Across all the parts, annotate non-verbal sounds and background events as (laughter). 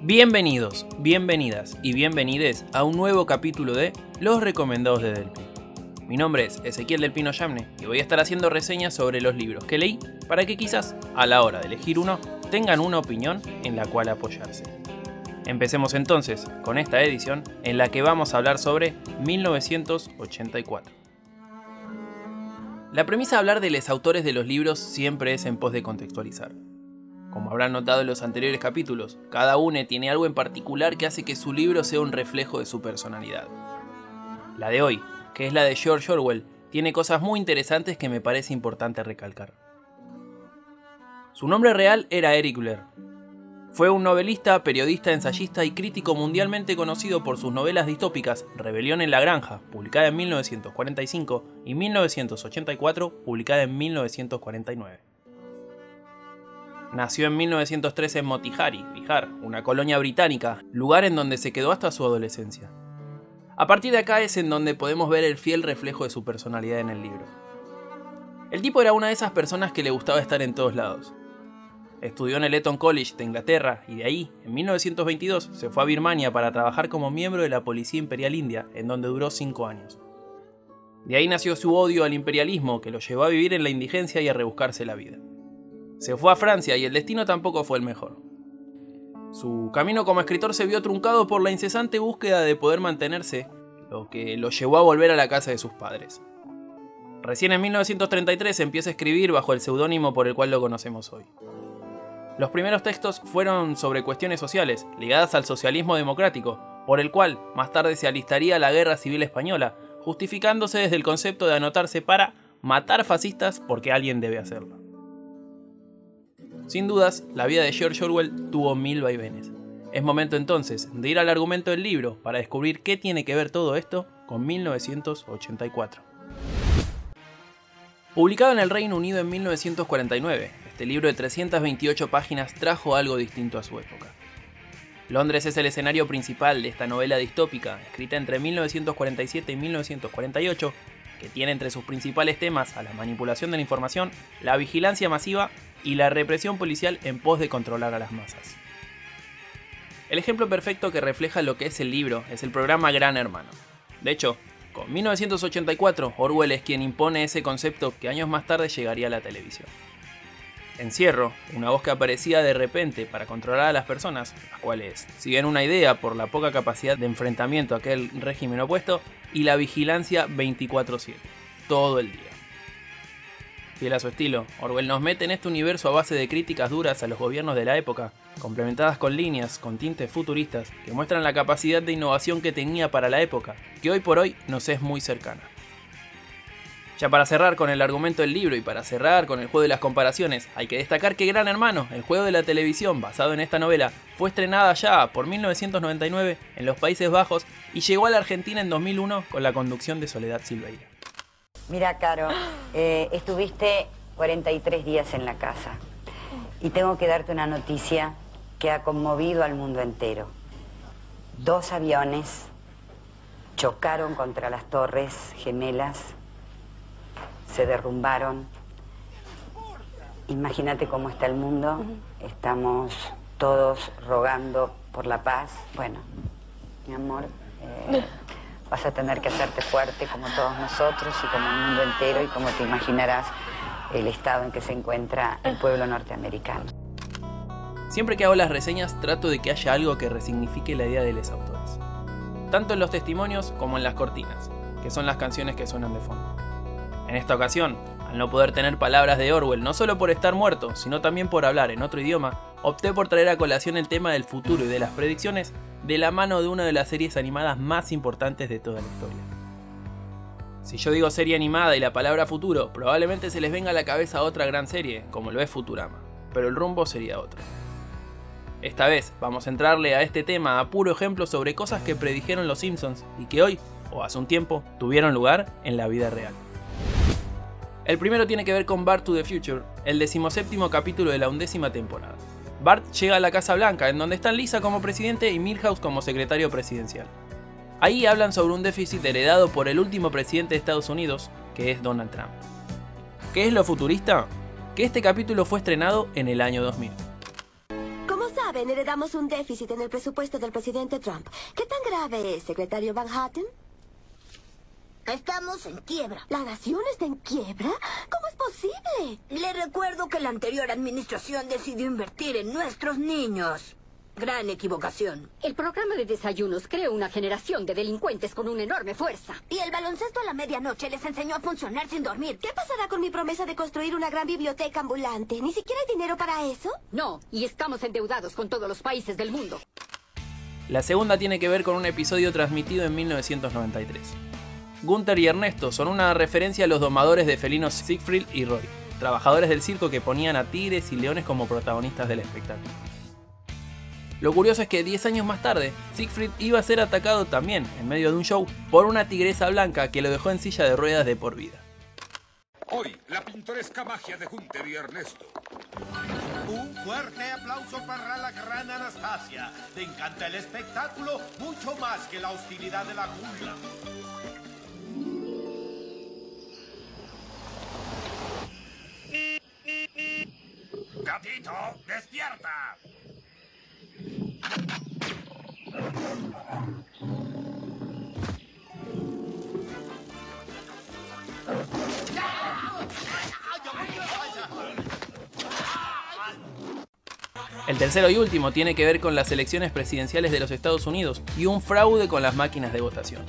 Bienvenidos, bienvenidas y bienvenides a un nuevo capítulo de Los Recomendados de Delpi. Mi nombre es Ezequiel del Pino Yamne y voy a estar haciendo reseñas sobre los libros que leí para que quizás a la hora de elegir uno tengan una opinión en la cual apoyarse. Empecemos entonces con esta edición en la que vamos a hablar sobre 1984. La premisa de hablar de los autores de los libros siempre es en pos de contextualizar. Como habrán notado en los anteriores capítulos, cada uno tiene algo en particular que hace que su libro sea un reflejo de su personalidad. La de hoy, que es la de George Orwell, tiene cosas muy interesantes que me parece importante recalcar. Su nombre real era Eric Blair. Fue un novelista, periodista, ensayista y crítico mundialmente conocido por sus novelas distópicas Rebelión en la Granja, publicada en 1945, y 1984, publicada en 1949. Nació en 1913 en Motihari, Bihar, una colonia británica, lugar en donde se quedó hasta su adolescencia. A partir de acá es en donde podemos ver el fiel reflejo de su personalidad en el libro. El tipo era una de esas personas que le gustaba estar en todos lados. Estudió en el Eton College de Inglaterra y de ahí, en 1922, se fue a Birmania para trabajar como miembro de la Policía Imperial India, en donde duró 5 años. De ahí nació su odio al imperialismo que lo llevó a vivir en la indigencia y a rebuscarse la vida. Se fue a Francia y el destino tampoco fue el mejor. Su camino como escritor se vio truncado por la incesante búsqueda de poder mantenerse, lo que lo llevó a volver a la casa de sus padres. Recién en 1933 empieza a escribir bajo el seudónimo por el cual lo conocemos hoy. Los primeros textos fueron sobre cuestiones sociales, ligadas al socialismo democrático, por el cual más tarde se alistaría la Guerra Civil Española, justificándose desde el concepto de anotarse para matar fascistas porque alguien debe hacerlo. Sin dudas, la vida de George Orwell tuvo mil vaivenes. Es momento entonces de ir al argumento del libro para descubrir qué tiene que ver todo esto con 1984. Publicado en el Reino Unido en 1949, este libro de 328 páginas trajo algo distinto a su época. Londres es el escenario principal de esta novela distópica, escrita entre 1947 y 1948, que tiene entre sus principales temas a la manipulación de la información, la vigilancia masiva y la represión policial en pos de controlar a las masas. El ejemplo perfecto que refleja lo que es el libro es el programa Gran Hermano. De hecho, con 1984, Orwell es quien impone ese concepto que años más tarde llegaría a la televisión. Encierro, una voz que aparecía de repente para controlar a las personas, las cuales siguen una idea por la poca capacidad de enfrentamiento a aquel régimen opuesto, y la vigilancia 24/7, todo el día. Fiel a su estilo, Orwell nos mete en este universo a base de críticas duras a los gobiernos de la época, complementadas con líneas con tintes futuristas que muestran la capacidad de innovación que tenía para la época, que hoy por hoy nos es muy cercana. Ya para cerrar con el argumento del libro y para cerrar con el juego de las comparaciones, hay que destacar que Gran Hermano, el juego de la televisión basado en esta novela, fue estrenada ya por 1999 en los Países Bajos y llegó a la Argentina en 2001 con la conducción de Soledad Silveira. Mira, Caro, eh, estuviste 43 días en la casa y tengo que darte una noticia que ha conmovido al mundo entero. Dos aviones chocaron contra las torres gemelas, se derrumbaron. Imagínate cómo está el mundo. Estamos todos rogando por la paz. Bueno, mi amor. Eh, Vas a tener que hacerte fuerte como todos nosotros y como el mundo entero y como te imaginarás el estado en que se encuentra el pueblo norteamericano. Siempre que hago las reseñas trato de que haya algo que resignifique la idea de los autores. Tanto en los testimonios como en las cortinas, que son las canciones que suenan de fondo. En esta ocasión, al no poder tener palabras de Orwell, no solo por estar muerto, sino también por hablar en otro idioma, opté por traer a colación el tema del futuro y de las predicciones de la mano de una de las series animadas más importantes de toda la historia. Si yo digo serie animada y la palabra futuro, probablemente se les venga a la cabeza otra gran serie, como lo es Futurama, pero el rumbo sería otro. Esta vez vamos a entrarle a este tema a puro ejemplo sobre cosas que predijeron los Simpsons y que hoy, o hace un tiempo, tuvieron lugar en la vida real. El primero tiene que ver con Bart to the Future, el decimoséptimo capítulo de la undécima temporada. Bart llega a la Casa Blanca, en donde están Lisa como presidente y Milhouse como secretario presidencial. Ahí hablan sobre un déficit heredado por el último presidente de Estados Unidos, que es Donald Trump. ¿Qué es lo futurista? Que este capítulo fue estrenado en el año 2000 saben, heredamos un déficit en el presupuesto del presidente Trump. ¿Qué tan grave es, secretario Van Hatten? Estamos en quiebra. ¿La nación está en quiebra? ¿Cómo posible? Le recuerdo que la anterior administración decidió invertir en nuestros niños. Gran equivocación. El programa de desayunos creó una generación de delincuentes con una enorme fuerza. Y el baloncesto a la medianoche les enseñó a funcionar sin dormir. ¿Qué pasará con mi promesa de construir una gran biblioteca ambulante? ¿Ni siquiera hay dinero para eso? No, y estamos endeudados con todos los países del mundo. La segunda tiene que ver con un episodio transmitido en 1993. Gunther y Ernesto son una referencia a los domadores de felinos Siegfried y Roy, trabajadores del circo que ponían a tigres y leones como protagonistas del espectáculo. Lo curioso es que 10 años más tarde, Siegfried iba a ser atacado también, en medio de un show, por una tigresa blanca que lo dejó en silla de ruedas de por vida. Hoy, la pintoresca magia de Hunter y Ernesto. Un fuerte aplauso para la gran Anastasia. Te encanta el espectáculo mucho más que la hostilidad de la jungla. Despierta. El tercero y último tiene que ver con las elecciones presidenciales de los Estados Unidos y un fraude con las máquinas de votación.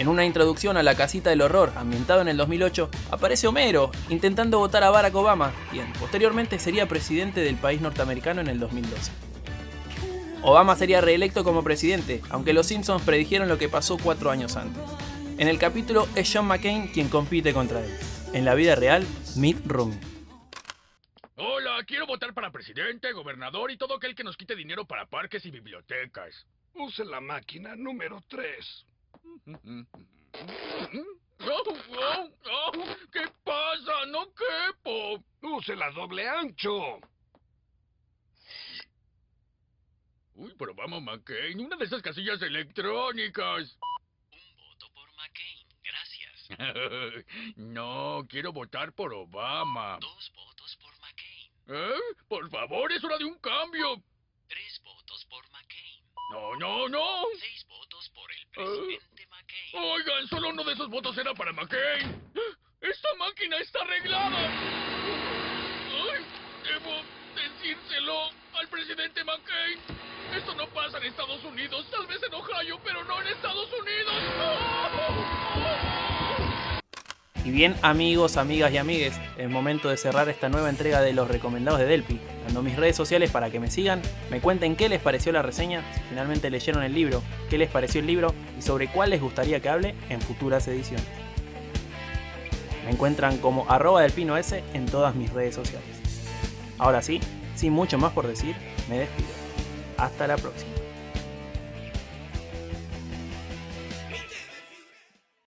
En una introducción a la casita del horror, ambientado en el 2008, aparece Homero intentando votar a Barack Obama, quien posteriormente sería presidente del país norteamericano en el 2012. Obama sería reelecto como presidente, aunque los Simpsons predijeron lo que pasó cuatro años antes. En el capítulo es John McCain quien compite contra él. En la vida real, Mitt Romney. Hola, quiero votar para presidente, gobernador y todo aquel que nos quite dinero para parques y bibliotecas. Use la máquina número 3. (laughs) ¿Qué pasa? No quepo. Use la doble ancho. Uy, pero vamos, McCain, una de esas casillas electrónicas. Un voto por McCain, gracias. (laughs) no, quiero votar por Obama. Dos votos por McCain. ¿Eh? Por favor, es hora de un cambio. Tres votos por McCain. No, no, no. Seis Oigan, solo uno de esos votos era para McCain. ¡Esta máquina está arreglada! Ay, debo decírselo al presidente McCain. Esto no pasa en Estados Unidos, tal vez en Ohio, pero no en Estados Unidos. Y bien, amigos, amigas y amigues, es momento de cerrar esta nueva entrega de los recomendados de Delpi, dando mis redes sociales para que me sigan, me cuenten qué les pareció la reseña, si finalmente leyeron el libro, qué les pareció el libro y sobre cuál les gustaría que hable en futuras ediciones. Me encuentran como arroba delpinoS en todas mis redes sociales. Ahora sí, sin mucho más por decir, me despido. Hasta la próxima.